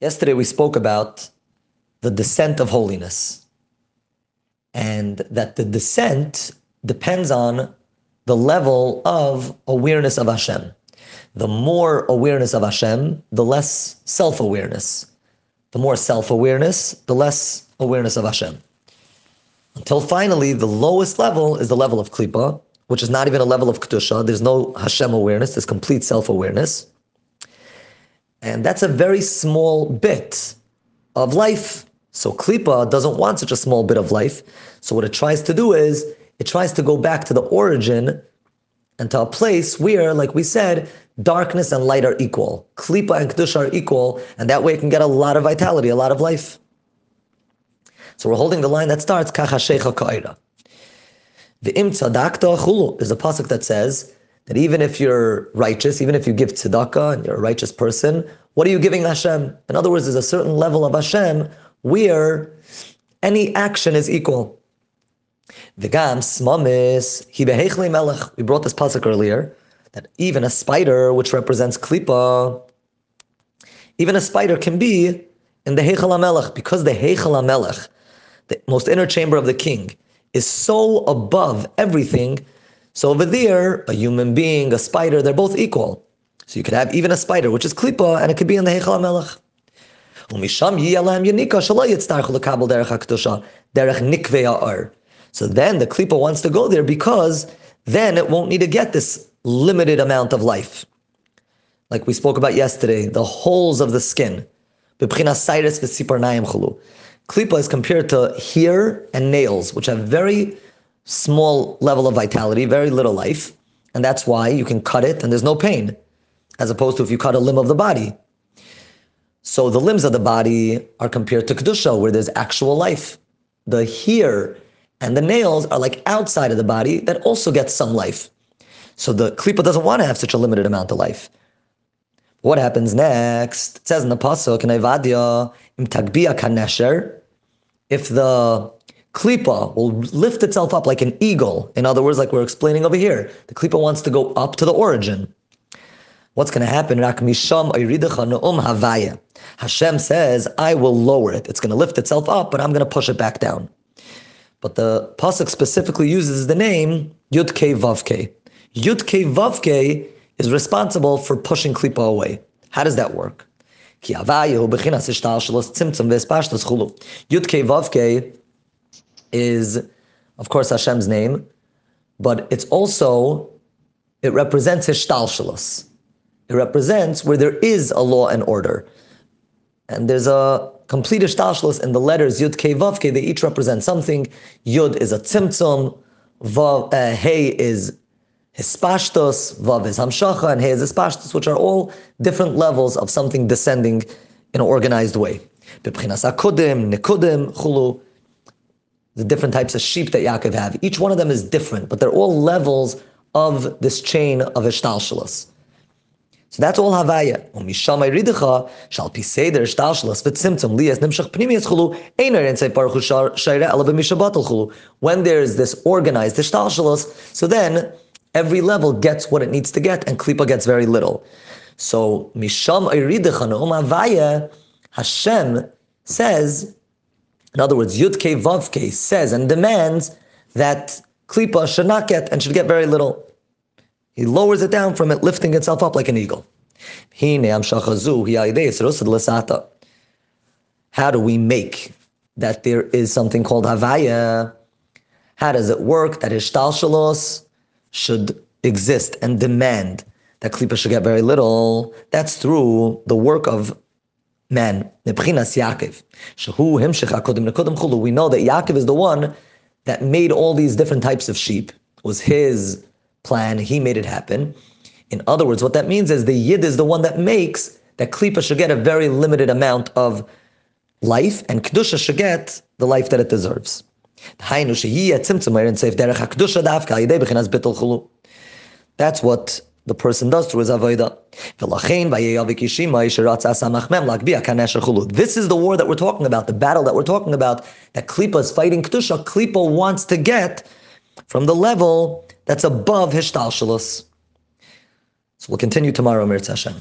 Yesterday we spoke about the descent of holiness and that the descent depends on the level of awareness of Hashem. The more awareness of Hashem, the less self awareness. The more self awareness, the less awareness of Hashem. Until finally, the lowest level is the level of Klippa, which is not even a level of Kedusha. There's no Hashem awareness, there's complete self awareness. And that's a very small bit of life. So Klippa doesn't want such a small bit of life. So what it tries to do is it tries to go back to the origin and to a place where, like we said, darkness and light are equal. Klippa and Kedusha are equal, and that way it can get a lot of vitality, a lot of life. So we're holding the line that starts Kachashecha Ka'ira. The im tzadakta chulu is a pasuk that says that even if you're righteous, even if you give tzedakah and you're a righteous person, what are you giving Hashem? In other words, there's a certain level of Hashem where any action is equal. Smamis. We brought this pasuk earlier that even a spider, which represents klipa, even a spider can be in the heichal melech because the heichal melech, the most inner chamber of the king, is so above everything. So over there, a human being, a spider, they're both equal. So you could have even a spider, which is klipa, and it could be in the heichal melech. So then the klipa wants to go there because then it won't need to get this limited amount of life. Like we spoke about yesterday, the holes of the skin. Klipa is compared to hair and nails, which have very small level of vitality, very little life. And that's why you can cut it and there's no pain, as opposed to if you cut a limb of the body. So the limbs of the body are compared to Kedusha, where there's actual life. The hair and the nails are like outside of the body that also gets some life. So the klipa doesn't want to have such a limited amount of life. What happens next? It says in the pasuk in Ovadia, im tagbia kanesher, if the klipa will lift itself up like an eagle, in other words, like we're explaining over here, the klipa wants to go up to the origin. What's going to happen? Hashem says, I will lower it. It's going to lift itself up, but I'm going to push it back down. But the pasuk specifically uses the name Yud Ke Vav Ke. Yud Ke Vav Ke is responsible for pushing klipa away. How does that work? Ki avayu is, of course, Hashem's name, but it's also, it represents ishtal It represents where there is a law and order. And there's a complete ishtalshlus in the letters Yud Ke Vav Ke, they each represent something. Yud is a tzimtzum, Vav, uh, Hey is hispashtos, Vav is hamshacha, and Hey is hispashtos, which are all different levels of something descending in an organized way. Bebchinas akudim, nikudim, chulu, the different types of sheep that Yaakov have. Each one of them is different, but they're all levels of this chain of ishtalshalus. So that's all Havaya. Ala chulu. When there is this organized shtalshlas, so then every level gets what it needs to get, and klipa gets very little. So misham iridecha no'um Havaya, Hashem says, in other words, Yud Ke Vav Ke says and demands that klipa should not get and should get very little. He lowers it down from it lifting itself up like an eagle. How do we make that there is something called Havaya? How does it work that Ishtalshalos should exist and demand that Klippa should get very little? That's through the work of man, Nebchinas Yaakov. We know that Yaakov is the one that made all these different types of sheep. It was his plan, he made it happen. In other words, what that means is the Yid is the one that makes that Klippa should get a very limited amount of life, and Kedusha should get the life that it deserves. That's what the person does through his avodah. This is the war that we're talking about, the battle that we're talking about, that Klippa is fighting Kedusha. Klippa wants to get from the level that's above Hishtalshalos. So we'll continue tomorrow, Mirz Hashem.